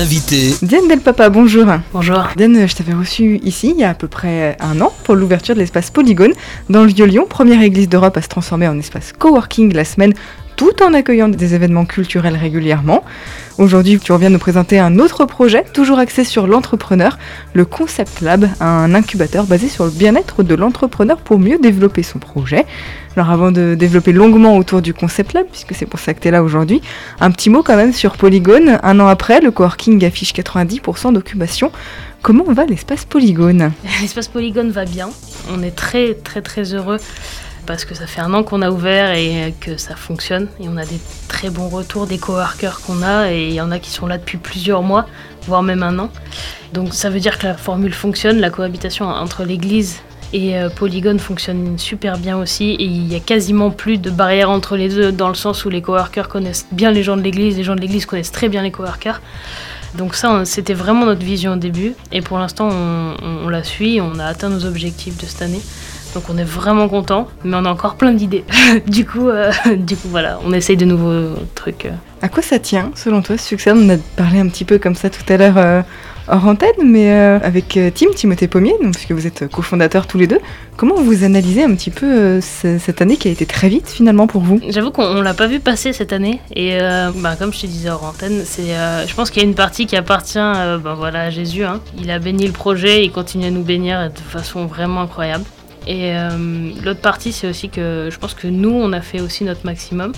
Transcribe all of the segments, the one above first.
L'invité. Diane Del Papa, bonjour. Bonjour. Diane, je t'avais reçu ici il y a à peu près un an pour l'ouverture de l'espace Polygone dans le Vieux-Lyon, première église d'Europe à se transformer en espace coworking la semaine tout en accueillant des événements culturels régulièrement. Aujourd'hui, tu reviens nous présenter un autre projet, toujours axé sur l'entrepreneur, le Concept Lab, un incubateur basé sur le bien-être de l'entrepreneur pour mieux développer son projet. Alors avant de développer longuement autour du Concept Lab, puisque c'est pour ça que tu es là aujourd'hui, un petit mot quand même sur Polygone. Un an après, le coworking affiche 90% d'occupation. Comment va l'espace Polygone L'espace Polygone va bien. On est très très très heureux parce que ça fait un an qu'on a ouvert et que ça fonctionne. Et on a des très bons retours des coworkers qu'on a et il y en a qui sont là depuis plusieurs mois, voire même un an. Donc ça veut dire que la formule fonctionne, la cohabitation entre l'église et euh, Polygone fonctionne super bien aussi et il y a quasiment plus de barrières entre les deux dans le sens où les coworkers connaissent bien les gens de l'église, les gens de l'église connaissent très bien les coworkers. Donc ça, c'était vraiment notre vision au début et pour l'instant on la suit, on a atteint nos objectifs de cette année. Donc on est vraiment content, mais on a encore plein d'idées. du coup, euh, du coup voilà, on essaye de nouveaux trucs. euh. À quoi ça tient, selon toi, ce succès? On a parlé un petit peu comme ça tout à l'heure euh, hors antenne, mais euh, avec Tim, Timothée Pommier, donc, puisque vous êtes cofondateurs tous les deux, comment vous analysez un petit peu ce- cette année qui a été très vite finalement pour vous? J'avoue qu'on on l'a pas vu passer cette année et bah, comme je te disais hors antenne, c'est, je pense qu'il y a une partie qui appartient ben voilà, à Jésus. hein. Il a béni le projet, il continue à nous bénir de façon vraiment incroyable. Et euh, l'autre partie, c'est aussi que je pense que nous, on a fait aussi notre maximum.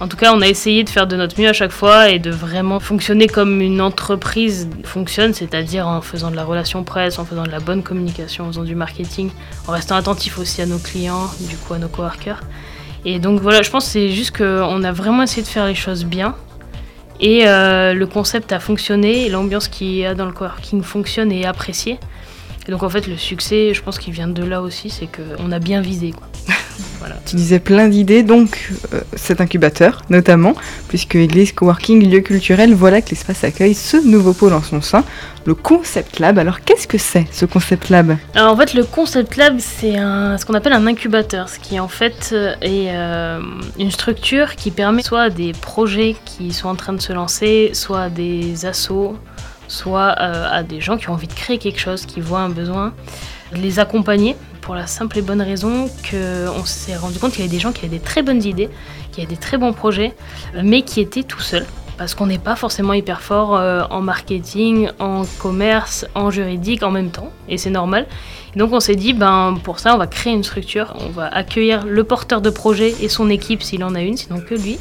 En tout cas, on a essayé de faire de notre mieux à chaque fois et de vraiment fonctionner comme une entreprise fonctionne, c'est-à-dire en faisant de la relation presse, en faisant de la bonne communication, en faisant du marketing, en restant attentif aussi à nos clients, du coup à nos coworkers. Et donc voilà, je pense que c'est juste qu'on a vraiment essayé de faire les choses bien. Et euh, le concept a fonctionné, l'ambiance qu'il y a dans le coworking fonctionne et est appréciée. Et donc en fait, le succès, je pense qu'il vient de là aussi, c'est qu'on a bien visé. Quoi. voilà. Tu disais plein d'idées, donc euh, cet incubateur notamment, puisque Église, Coworking, lieu culturel, voilà que l'espace accueille ce nouveau pôle en son sein, le Concept Lab. Alors qu'est-ce que c'est ce Concept Lab? Alors en fait, le Concept Lab, c'est ce qu'on appelle un incubateur, ce qui en fait euh, est euh, une structure qui permet soit à des projets qui sont en train de se lancer, soit à des assos, soit euh, à des gens qui ont envie de créer quelque chose, qui voient un besoin, les accompagner pour la simple et bonne raison qu'on s'est rendu compte qu'il y avait des gens qui avaient des très bonnes idées, qui avaient des très bons projets, mais qui étaient tout seuls. Parce qu'on n'est pas forcément hyper fort euh, en marketing, en commerce, en juridique en même temps, et c'est normal. Donc on s'est dit, ben pour ça, on va créer une structure, on va accueillir le porteur de projet et son équipe s'il en a une, sinon que lui.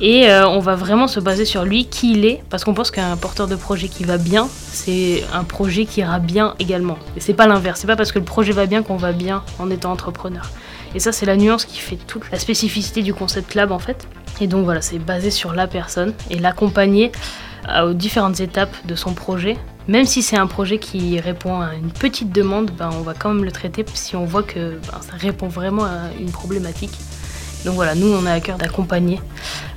Et euh, on va vraiment se baser sur lui, qui il est, parce qu'on pense qu'un porteur de projet qui va bien, c'est un projet qui ira bien également. Et c'est pas l'inverse, c'est pas parce que le projet va bien qu'on va bien en étant entrepreneur. Et ça, c'est la nuance qui fait toute la spécificité du concept lab en fait. Et donc voilà, c'est basé sur la personne et l'accompagner à- aux différentes étapes de son projet. Même si c'est un projet qui répond à une petite demande, ben, on va quand même le traiter si on voit que ben, ça répond vraiment à une problématique. Donc voilà, nous, on a à cœur d'accompagner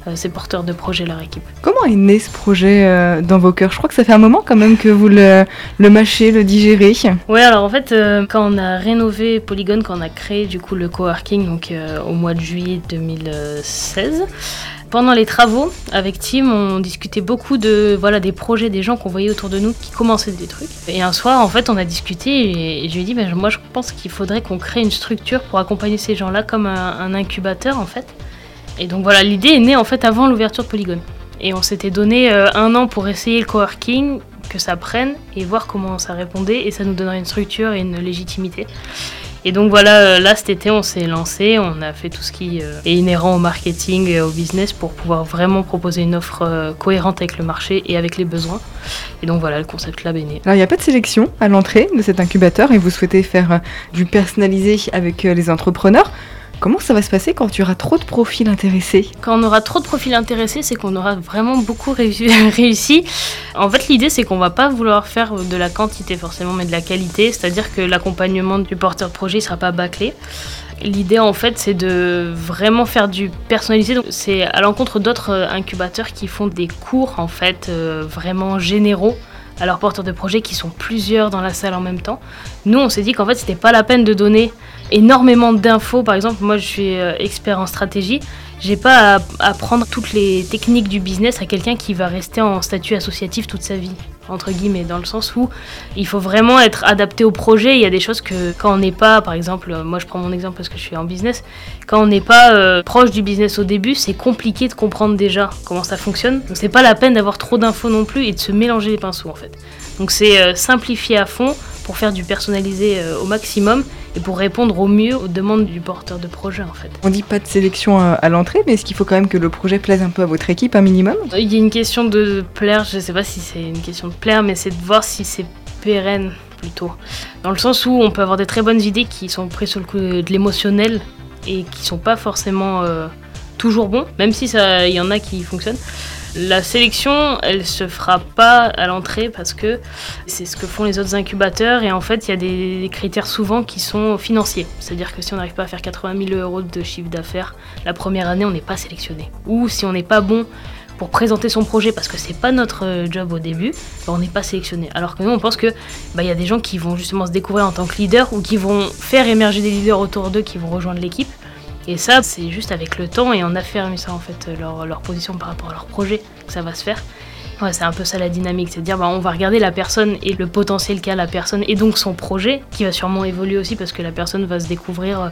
euh, ces porteurs de projets, leur équipe. Comment est né ce projet euh, dans vos cœurs? Je crois que ça fait un moment quand même que vous le, le mâchez, le digérez. Ouais, alors en fait, euh, quand on a rénové Polygone, quand on a créé du coup le coworking donc au mois de juillet 2016, pendant les travaux avec Tim, on discutait beaucoup de voilà des projets des gens qu'on voyait autour de nous qui commençaient des trucs. Et un soir, en fait, on a discuté et, je lui ai dit, ben, moi, je pense qu'il faudrait qu'on crée une structure pour accompagner ces gens-là comme un, un incubateur en fait. Et donc voilà, l'idée est née en fait avant l'ouverture de Polygone. Et on s'était donné euh, un an pour essayer le coworking, que ça prenne et voir comment ça répondait et ça nous donnerait une structure et une légitimité. Et donc voilà, euh, là cet été on s'est lancé, on a fait tout ce qui euh, est inhérent au marketing et au business pour pouvoir vraiment proposer une offre euh, cohérente avec le marché et avec les besoins. Et donc voilà, le concept lab est né. Alors il n'y a pas de sélection à l'entrée de cet incubateur et vous souhaitez faire du personnalisé avec les entrepreneurs. Comment ça va se passer quand tu auras trop de profils intéressés Quand on aura trop de profils intéressés, c'est qu'on aura vraiment beaucoup réussi. En fait, l'idée, c'est qu'on va pas vouloir faire de la quantité forcément, mais de la qualité. C'est-à-dire que l'accompagnement du porteur projet ne sera pas bâclé. L'idée, en fait, c'est de vraiment faire du personnalisé. C'est à l'encontre d'autres euh, incubateurs qui font des cours, en fait, euh, vraiment généraux à leurs porteurs de projet qui sont plusieurs dans la salle en même temps. Nous, on s'est dit qu'en fait, c'était pas la peine de donner énormément d'infos. Par exemple, moi, je suis euh, expert en stratégie j'ai pas à apprendre toutes les techniques du business à quelqu'un qui va rester en statut associatif toute sa vie entre guillemets, dans le sens où il faut vraiment être adapté au projet. Il y a des choses que quand on n'est pas, par exemple, moi je prends mon exemple parce que je suis en business, quand on n'est pas euh, proche du business au début, c'est compliqué de comprendre déjà comment ça fonctionne. Donc c'est pas la peine d'avoir trop d'infos non plus et de se mélanger les pinceaux en fait. Donc c'est euh, simplifier à fond pour faire du personnalisé euh, au maximum et pour répondre au mieux aux demandes du porteur de projet en fait. On dit pas de sélection euh, à l'entrée, mais est-ce qu'il faut quand même que le projet plaise un peu à votre équipe, un minimum? Il y a une question de plaire, je sais pas si c'est une question de plaire, mais c'est de voir si c'est pérenne plutôt. Dans le sens où on peut avoir des très bonnes idées qui sont prises sur le coup de l'émotionnel et qui sont pas forcément toujours bons, même si il y en a qui fonctionnent. La sélection, elle se fera pas à l'entrée parce que c'est ce que font les autres incubateurs et en fait, il y a des critères souvent qui sont financiers. C'est-à-dire que si on n'arrive pas à faire 80 000 euros de chiffre d'affaires la première année, on n'est pas sélectionné. Ou si on n'est pas bon pour présenter son projet parce que c'est pas notre job au début, ben, on n'est pas sélectionné. Alors que nous, on pense que bah, il y a des gens qui vont justement se découvrir en tant que leader ou qui vont faire émerger des leaders autour d'eux qui vont rejoindre l'équipe. Et ça, c'est juste avec le temps et en affirme ça en fait, leur, position par rapport à leur projet, que ça va se faire. C'est un peu ça la dynamique, c'est de dire bah, on va regarder la personne et le potentiel qu'a la personne et donc son projet qui va sûrement évoluer aussi parce que la personne va se découvrir euh,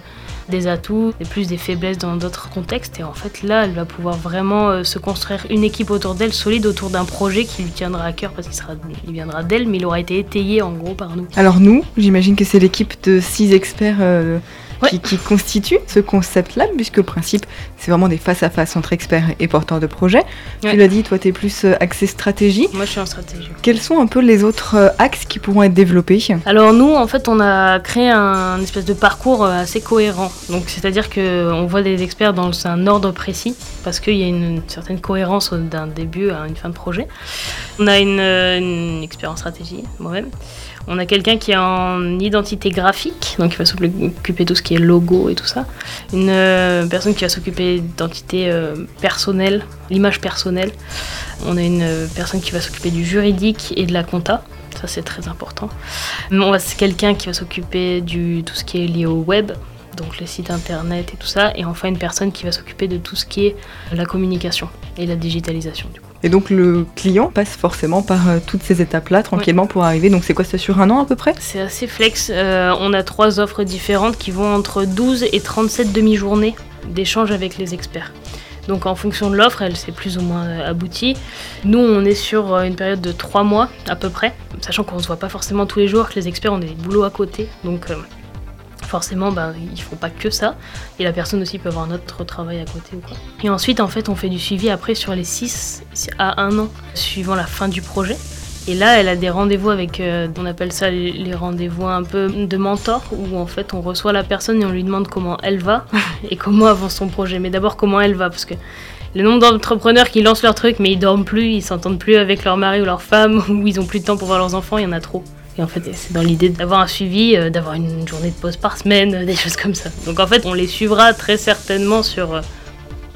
des atouts et plus des faiblesses dans d'autres contextes et en fait là elle va pouvoir vraiment euh, se construire une équipe autour d'elle solide autour d'un projet qui lui tiendra à cœur parce qu'il viendra d'elle mais il aura été étayé en gros par nous. Alors nous, j'imagine que c'est l'équipe de six experts. Euh qui, constitue ce concept-là, puisque le principe, c'est vraiment des face-à-face entre experts et porteurs de projets. Tu l'as dit, toi, tu es plus euh, axé stratégie. Moi, je suis en stratégie. Quels sont un peu les autres euh, axes qui pourront être développés? Alors, nous, en fait, on a créé un espèce de parcours euh, assez cohérent. Donc, c'est-à-dire qu'on voit des experts dans un ordre précis, parce qu'il y a une, certaine cohérence d'un début à une fin de projet. On a une, une expert en stratégie, moi-même. On a quelqu'un qui est en identité graphique, donc il va s'occuper de tout ce qui est logo et tout ça. Une euh, personne qui va s'occuper d'identité euh, personnelle, l'image personnelle. On a une euh, personne qui va s'occuper du juridique et de la compta. Ça, c'est très important. On a quelqu'un qui va s'occuper de tout ce qui est lié au web, donc les sites internet et tout ça. Et enfin, une personne qui va s'occuper de tout ce qui est la communication et la digitalisation, du coup. Et donc le client passe forcément par euh, toutes ces étapes-là tranquillement pour arriver. Donc c'est quoi, c'est sur un an à peu près? C'est assez flex. Euh, on a trois offres différentes qui vont entre 12 et 37 demi-journées d'échange avec les experts. Donc en fonction de l'offre, elle s'est plus ou moins euh, aboutie. Nous, on est sur une période de trois mois à peu près, sachant qu'on ne se voit pas forcément tous les jours, que les experts ont des boulots à côté. Donc forcément, ben, ils font pas que ça. Et la personne aussi peut avoir un autre travail à côté ou quoi. Et ensuite, en fait, on fait du suivi après sur les 6 à 1 an, suivant la fin du projet. Et là, elle a des rendez-vous avec, euh, on appelle ça les rendez-vous un peu de mentor, où en fait on reçoit la personne et on lui demande comment elle va et comment avance son projet. Mais d'abord comment elle va, parce que le nombre d'entrepreneurs qui lancent leur truc mais ils dorment plus, ils s'entendent plus avec leur mari ou leur femme, ou ils ont plus de temps pour voir leurs enfants, il y en a trop. En fait, c'est dans l'idée d'avoir un suivi, euh, d'avoir une journée de pause par semaine, euh, des choses comme ça. Donc en fait, on les suivra très certainement sur euh,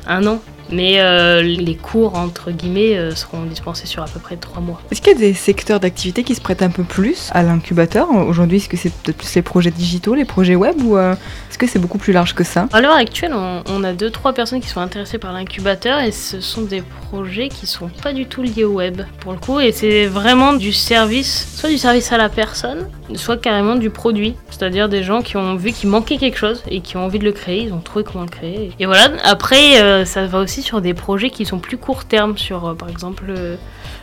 un an. Mais euh, les cours, entre guillemets, euh, seront dispensés sur à peu près trois mois. Est-ce qu'il y a des secteurs d'activité qui se prêtent un peu plus à l'incubateur Aujourd'hui, est-ce que c'est peut-être plus les projets digitaux, les projets web, ou euh, est-ce que c'est beaucoup plus large que ça? À l'heure actuelle, on, a deux, trois personnes qui sont intéressées par l'incubateur, et ce sont des projets qui sont pas du tout liés au web, pour le coup, et c'est vraiment du service, soit du service à la personne, soit carrément du produit. C'est-à-dire des gens qui ont vu qu'il manquait quelque chose, et qui ont envie de le créer, ils ont trouvé comment le créer. Et voilà, après, ça va aussi sur des projets qui sont plus court terme, sur euh, par exemple euh,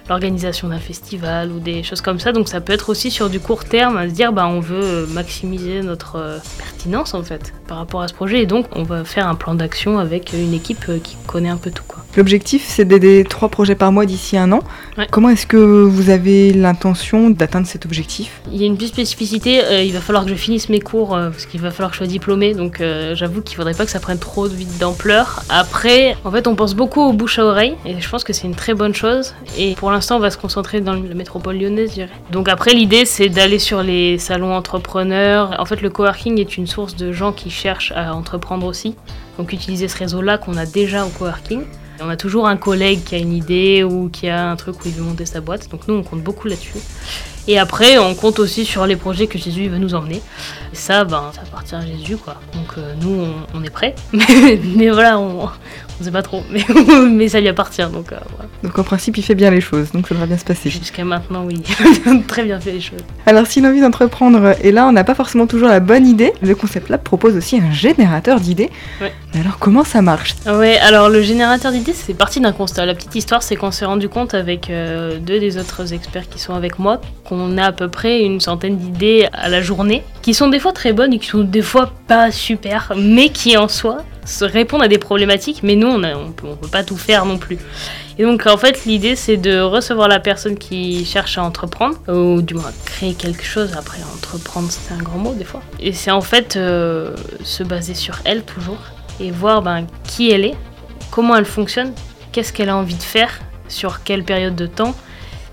l'organisation d'un festival ou des choses comme ça. Donc ça peut être aussi sur du court terme à se dire bah on veut euh, maximiser notre pertinence en fait par rapport à ce projet et donc on va faire un plan d'action avec une équipe qui connaît un peu tout quoi. L'objectif c'est d'aider trois projets par mois d'ici un an. Comment est-ce que vous avez l'intention d'atteindre cet objectif? Il y a une petite spécificité, il va falloir que je finisse mes cours parce qu'il va falloir que je sois diplômée donc j'avoue qu'il faudrait pas que ça prenne trop vite d'ampleur. Après en fait on pense beaucoup aux bouche à oreille et je pense que c'est une très bonne chose. Et pour l'instant, on va se concentrer dans la métropole lyonnaise, je. Donc après, l'idée, c'est d'aller sur les salons entrepreneurs. En fait, le coworking est une source de gens qui cherchent à entreprendre aussi. Donc utiliser ce réseau-là qu'on a déjà au coworking. On a toujours un collègue qui a une idée ou qui a un truc où il veut monter sa boîte. Donc nous, on compte beaucoup là-dessus. Et après, on compte aussi sur les projets que Jésus va nous emmener. Et ça, ben, ça appartient à Jésus, quoi. Donc euh, nous, on, est prêts. mais, voilà, on, on sait pas trop. Mais, mais ça lui appartient, donc euh, voilà. Donc en principe, il fait bien les choses, donc ça devrait bien se passer. Jusqu'à maintenant, oui. Très bien fait les choses. Alors si l'envie d'entreprendre est là, on n'a pas forcément toujours la bonne idée. Le Concept Lab propose aussi un générateur d'idées. Ouais. Alors comment ça marche? Ouais, alors le générateur d'idées, c'est parti d'un constat. La petite histoire, c'est qu'on s'est rendu compte avec euh, deux des autres experts qui sont avec moi qu'on a à peu près une centaine d'idées à la journée, qui sont des fois très bonnes et qui sont des fois pas super, mais qui en soi se répondent à des problématiques, mais nous, on, on peut pas tout faire non plus. Et donc, en fait, l'idée, c'est de recevoir la personne qui cherche à entreprendre, ou du moins créer quelque chose. Après, entreprendre, c'est un grand mot des fois. Et c'est en fait euh, se baser sur elle toujours et voir ben, qui elle est, comment elle fonctionne, qu'est-ce qu'elle a envie de faire, sur quelle période de temps.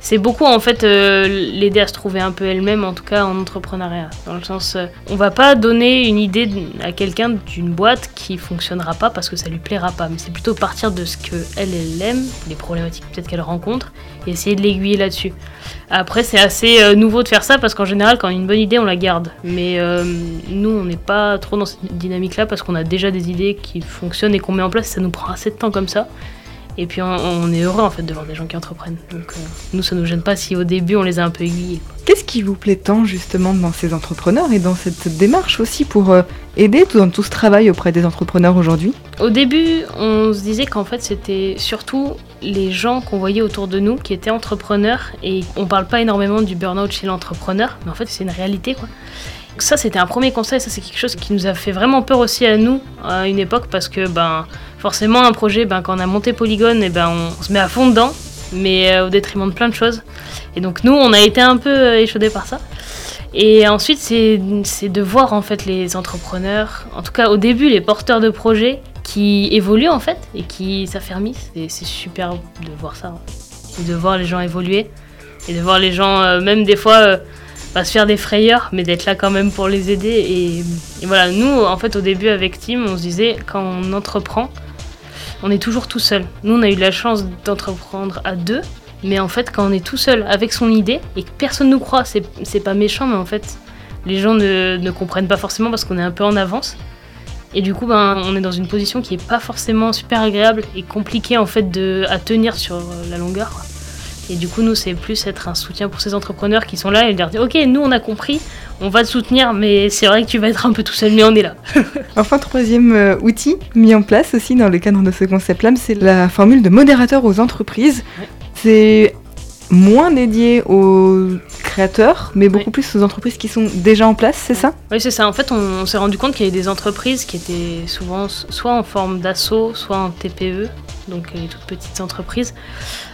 C'est beaucoup en fait euh, l'aider à se trouver un peu elle-même, en tout cas en entrepreneuriat. Dans le sens, euh, on va pas donner une idée à quelqu'un d'une boîte qui fonctionnera pas parce que ça lui plaira pas, mais c'est plutôt partir de ce que elle, aime, les problématiques peut-être qu'elle rencontre, et essayer de l'aiguiller là-dessus. Après, c'est assez euh, nouveau de faire ça parce qu'en général, quand on a une bonne idée, on la garde. Mais euh, nous, on n'est pas trop dans cette dynamique-là parce qu'on a déjà des idées qui fonctionnent et qu'on met en place. Ça nous prend assez de temps comme ça. Et puis on, on est heureux en fait de voir des gens qui entreprennent. Donc euh, nous, ça nous gêne pas si au début on les a un peu aiguillés. Qu'est-ce qui vous plaît tant justement dans ces entrepreneurs et dans cette démarche aussi pour euh, aider dans tout ce travail auprès des entrepreneurs aujourd'hui? Au début, on se disait qu'en fait c'était surtout les gens qu'on voyait autour de nous qui étaient entrepreneurs et on parle pas énormément du burn-out chez l'entrepreneur, mais en fait c'est une réalité quoi. Ça c'était un premier conseil, ça c'est quelque chose qui nous a fait vraiment peur aussi à nous à une époque parce que ben forcément un projet ben, quand on a monté Polygone et ben on se met à fond dedans mais euh, au détriment de plein de choses. Et donc nous on a été un peu euh, échaudés par ça. Et ensuite, c'est de voir en fait les entrepreneurs, en tout cas au début, les porteurs de projets qui évoluent en fait et qui s'affermissent. Et c'est super de voir ça. hein. Et de voir les gens évoluer. Et de voir les gens, euh, même des fois, pas se faire des frayeurs, mais d'être là quand même pour les aider. Et, voilà, nous, en fait, au début avec Tim, on se disait, quand on entreprend, on est toujours tout seul. Nous, on a eu la chance d'entreprendre à deux. Mais en fait, quand on est tout seul avec son idée et que personne nous croit, c'est pas méchant, mais en fait, les gens ne, ne comprennent pas forcément parce qu'on est un peu en avance. Et du coup, ben, on est dans une position qui est pas forcément super agréable et compliquée en fait de, à tenir sur la longueur. Et du coup, nous, c'est plus être un soutien pour ces entrepreneurs qui sont là et leur dire Ok, nous, on a compris, on va te soutenir, mais c'est vrai que tu vas être un peu tout seul, mais on est là. Enfin, troisième euh, outil mis en place aussi dans le cadre de ce concept-là, c'est la formule de modérateur aux entreprises. Ouais. C'est moins dédié aux créateurs, mais beaucoup Oui. plus aux entreprises qui sont déjà en place, c'est ça? Oui, c'est ça. En fait, on, on s'est rendu compte qu'il y avait des entreprises qui étaient souvent soit en forme d'assaut, soit en TPE, donc les toutes petites entreprises,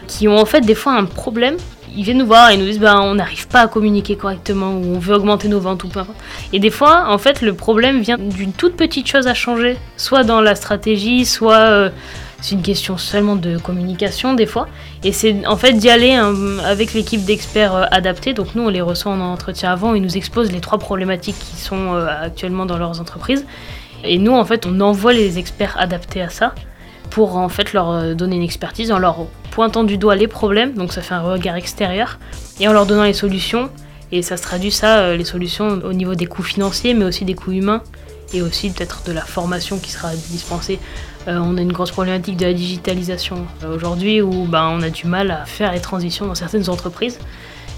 qui ont en fait des fois un problème. Ils viennent nous voir et nous disent ben, on n'arrive pas à communiquer correctement ou on veut augmenter nos ventes ou importe. Et des fois, en fait, le problème vient d'une toute petite chose à changer, soit dans la stratégie, soit euh, c'est une question seulement de communication des fois. Et c'est en fait d'y aller hein, avec l'équipe d'experts euh, adaptés. Donc nous, on les reçoit en entretien avant, ils nous exposent les trois problématiques qui sont euh, actuellement dans leurs entreprises. Et nous, en fait, on envoie les experts adaptés à ça pour en fait leur euh, donner une expertise en leur pointant du doigt les problèmes. Donc ça fait un regard extérieur et en leur donnant les solutions. Et ça se traduit ça, euh, les solutions au niveau des coûts financiers, mais aussi des coûts humains et aussi peut-être de la formation qui sera dispensée. Euh, on a une grosse problématique de la digitalisation aujourd'hui où ben, on a du mal à faire les transitions dans certaines entreprises.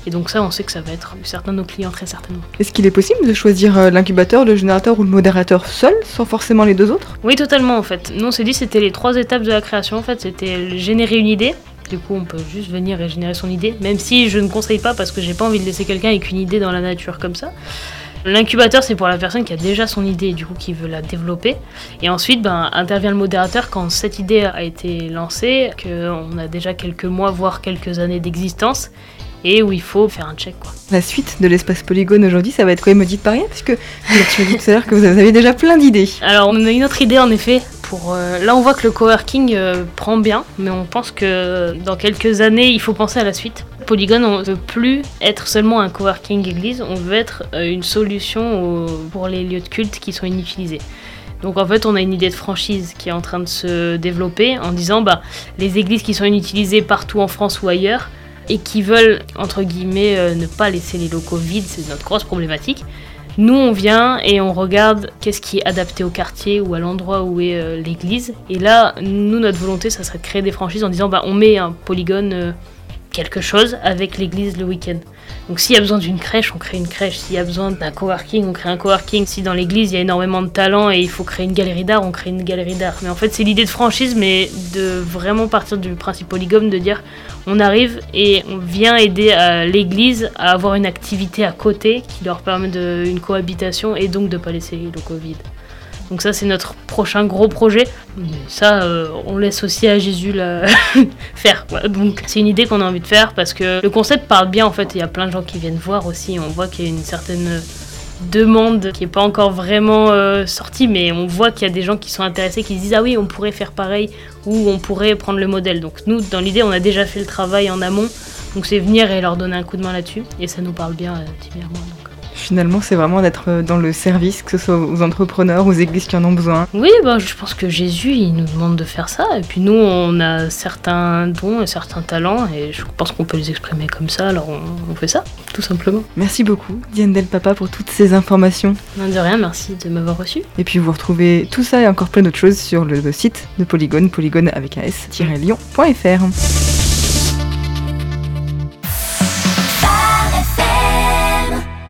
Et donc ça, on sait que ça va être certains de nos clients très certainement. Est-ce qu'il est possible de choisir euh, l'incubateur, le générateur ou le modérateur seul, sans forcément les deux autres? Oui, totalement en fait. Nous, on s'est dit c'était les trois étapes de la création. En fait, c'était générer une idée. Du coup, on peut juste venir et générer son idée, même si je ne conseille pas parce que j'ai pas envie de laisser quelqu'un avec une idée dans la nature comme ça. L'incubateur, c'est pour la personne qui a déjà son idée et du coup qui veut la développer. Et ensuite, ben, intervient le modérateur quand cette idée a été lancée, qu'on a déjà quelques mois, voire quelques années d'existence, et où il faut faire un check. Quoi. La suite de l'espace polygone aujourd'hui, ça va être quoi Maudite par rien Puisque tu as dit tout à l'heure que vous avez déjà plein d'idées. Alors, on a une autre idée en effet. Pour, euh, là, on voit que le coworking euh, prend bien, mais on pense que dans quelques années, il faut penser à la suite. Polygon, on ne veut plus être seulement un coworking église, on veut être euh, une solution au- pour les lieux de culte qui sont inutilisés. Donc en fait, on a une idée de franchise qui est en train de se développer en disant bah, les églises qui sont inutilisées partout en France ou ailleurs, et qui veulent, entre guillemets, euh, ne pas laisser les locaux vides, c'est notre grosse problématique. Nous, on vient et on regarde qu'est-ce qui est adapté au quartier ou à l'endroit où est euh, l'église. Et là, nous, notre volonté, ça serait de créer des franchises en disant bah, on met un polygone euh, quelque chose avec l'église le week-end. Donc s'il y a besoin d'une crèche, on crée une crèche. S'il y a besoin d'un coworking, on crée un coworking. Si dans l'église il y a énormément de talent et il faut créer une galerie d'art, on crée une galerie d'art. Mais en fait c'est l'idée de franchise, mais de vraiment partir du principe polygone, de dire on arrive et on vient aider à l'église à avoir une activité à côté qui leur permet de, une cohabitation et donc de ne pas laisser le Covid. Donc ça c'est notre prochain gros projet. ça euh, on laisse aussi à Jésus la faire. Donc c'est une idée qu'on a envie de faire parce que le concept parle bien en fait. Il y a plein de gens qui viennent voir aussi. On voit qu'il y a une certaine demande qui n'est pas encore vraiment euh, sortie, mais on voit qu'il y a des gens qui sont intéressés, qui se disent ah oui on pourrait faire pareil ou on pourrait prendre le modèle. Donc nous dans l'idée on a déjà fait le travail en amont. Donc c'est venir et leur donner un coup de main là-dessus et ça nous parle bien euh. Finalement, c'est vraiment d'être euh, dans le service, que ce soit aux entrepreneurs, aux églises qui en ont besoin. Oui, bah, je pense que Jésus, il nous demande de faire ça. Et puis nous, on a certains dons et certains talents, et je pense qu'on peut les exprimer comme ça, alors on, fait ça, tout simplement. Merci beaucoup, Diane Del Papa, pour toutes ces informations. de rien, merci de m'avoir reçu. Et puis vous retrouvez tout ça et encore plein d'autres choses sur le site de Polygone, polygone avec as-lyon.fr.